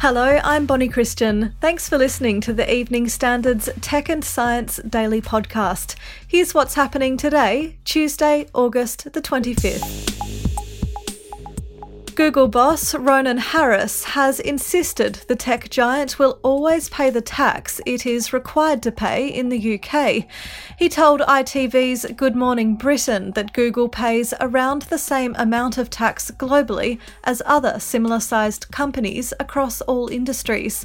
Hello, I'm Bonnie Christian. Thanks for listening to the Evening Standards Tech and Science Daily Podcast. Here's what's happening today, Tuesday, August the 25th. Google boss Ronan Harris has insisted the tech giant will always pay the tax it is required to pay in the UK. He told ITV's Good Morning Britain that Google pays around the same amount of tax globally as other similar sized companies across all industries.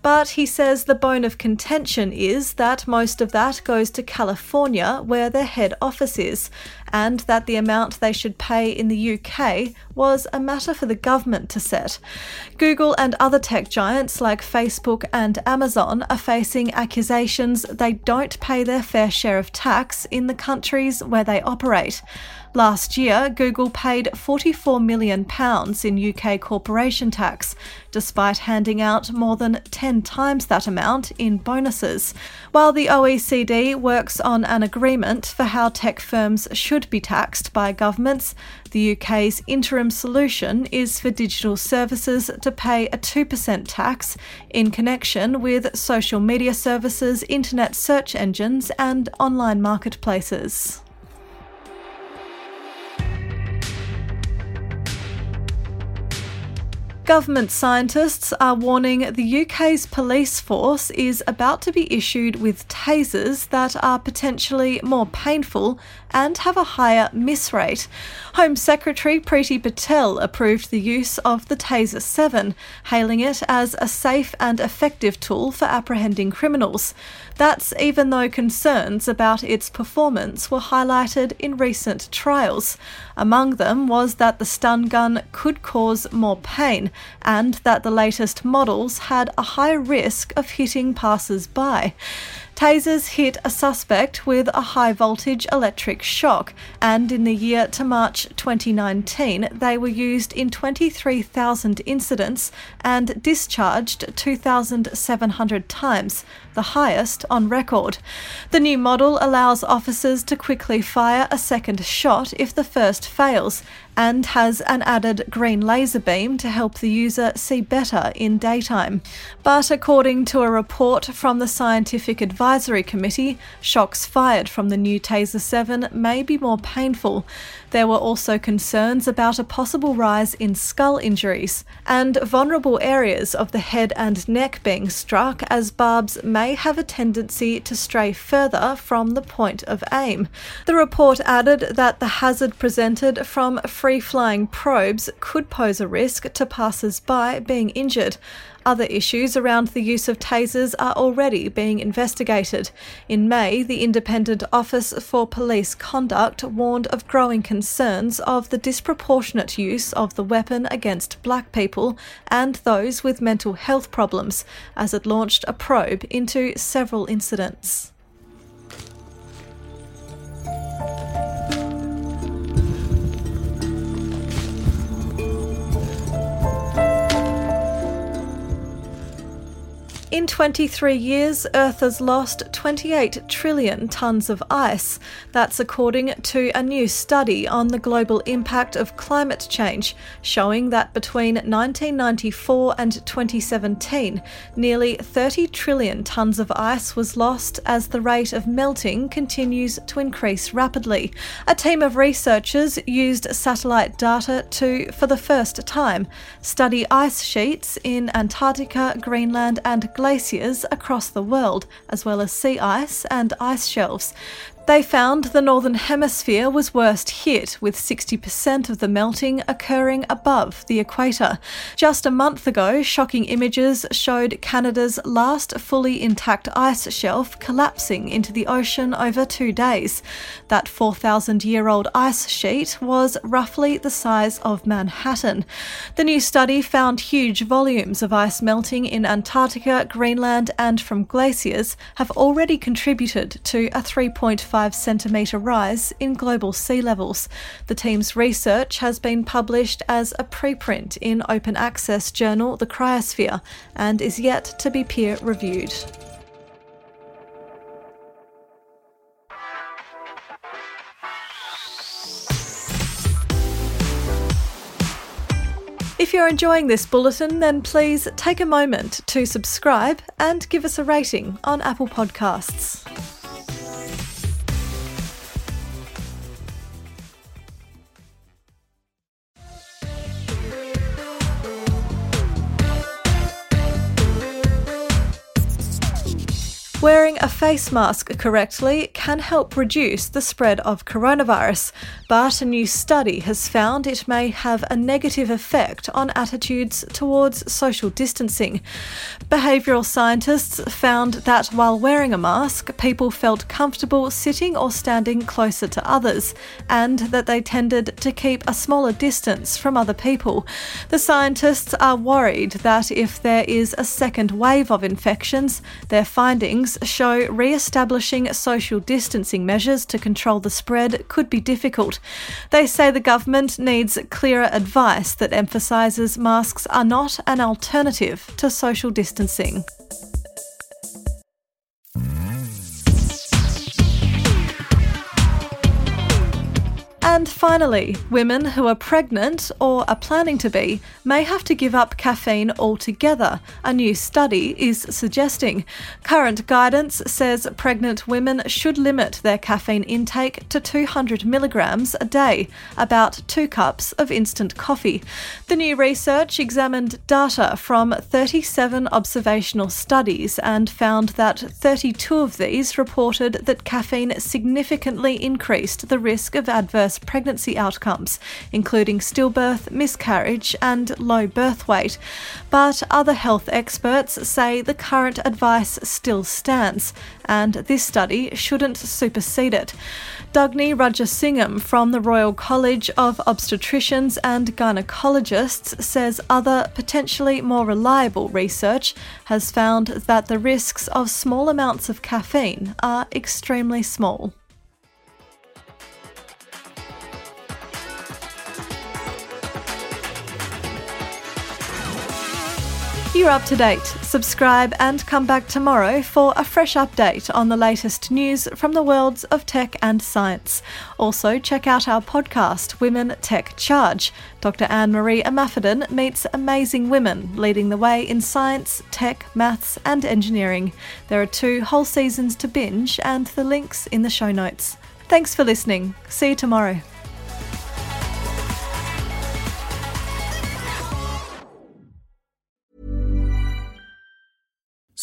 But he says the bone of contention is that most of that goes to California, where their head office is, and that the amount they should pay in the UK was a matter for the government to set. Google and other tech giants like Facebook and Amazon are facing accusations they don't pay their fair share of tax in the countries where they operate. Last year, Google paid £44 million in UK corporation tax, despite handing out more than 10 times that amount in bonuses. While the OECD works on an agreement for how tech firms should be taxed by governments, the UK's interim solution is for digital services to pay a 2% tax in connection with social media services, internet search engines, and online marketplaces. Government scientists are warning the UK's police force is about to be issued with tasers that are potentially more painful and have a higher miss rate. Home Secretary Priti Patel approved the use of the Taser 7, hailing it as a safe and effective tool for apprehending criminals. That's even though concerns about its performance were highlighted in recent trials. Among them was that the stun gun could cause more pain and that the latest models had a high risk of hitting passers by. Tasers hit a suspect with a high voltage electric shock, and in the year to March 2019, they were used in 23,000 incidents and discharged 2,700 times, the highest on record. The new model allows officers to quickly fire a second shot if the first fails, and has an added green laser beam to help the user see better in daytime. But according to a report from the Scientific Advisory Committee, shocks fired from the new Taser 7 may be more painful. There were also concerns about a possible rise in skull injuries and vulnerable areas of the head and neck being struck, as barbs may have a tendency to stray further from the point of aim. The report added that the hazard presented from free flying probes could pose a risk to passers by being injured. Other issues around the use of tasers are already being investigated. In May, the Independent Office for Police Conduct warned of growing concerns of the disproportionate use of the weapon against black people and those with mental health problems, as it launched a probe into several incidents. In 23 years, Earth has lost 28 trillion tonnes of ice. That's according to a new study on the global impact of climate change, showing that between 1994 and 2017, nearly 30 trillion tonnes of ice was lost as the rate of melting continues to increase rapidly. A team of researchers used satellite data to, for the first time, study ice sheets in Antarctica, Greenland, and glaciers across the world, as well as sea ice and ice shelves. They found the Northern Hemisphere was worst hit, with 60% of the melting occurring above the equator. Just a month ago, shocking images showed Canada's last fully intact ice shelf collapsing into the ocean over two days. That 4,000 year old ice sheet was roughly the size of Manhattan. The new study found huge volumes of ice melting in Antarctica, Greenland, and from glaciers have already contributed to a 3.5 5 centimetre rise in global sea levels. The team's research has been published as a preprint in open access journal The Cryosphere and is yet to be peer reviewed. If you're enjoying this bulletin, then please take a moment to subscribe and give us a rating on Apple Podcasts. Wearing a face mask correctly can help reduce the spread of coronavirus, but a new study has found it may have a negative effect on attitudes towards social distancing. Behavioural scientists found that while wearing a mask, people felt comfortable sitting or standing closer to others, and that they tended to keep a smaller distance from other people. The scientists are worried that if there is a second wave of infections, their findings show re establishing social distancing measures to control the spread could be difficult. They say the government needs clearer advice that emphasises masks are not an alternative to social distancing. And finally, women who are pregnant or are planning to be may have to give up caffeine altogether, a new study is suggesting. Current guidance says pregnant women should limit their caffeine intake to 200 milligrams a day, about two cups of instant coffee. The new research examined data from 37 observational studies and found that 32 of these reported that caffeine significantly increased the risk of adverse pregnancy outcomes, including stillbirth, miscarriage, and low birth weight. But other health experts say the current advice still stands, and this study shouldn't supersede it. Daghni Rajasingam from the Royal College of Obstetricians and Gynecologists says other potentially more reliable research has found that the risks of small amounts of caffeine are extremely small. You're up to date. Subscribe and come back tomorrow for a fresh update on the latest news from the worlds of tech and science. Also, check out our podcast, Women Tech Charge. Dr. Anne Marie Imafidon meets amazing women leading the way in science, tech, maths, and engineering. There are two whole seasons to binge, and the links in the show notes. Thanks for listening. See you tomorrow.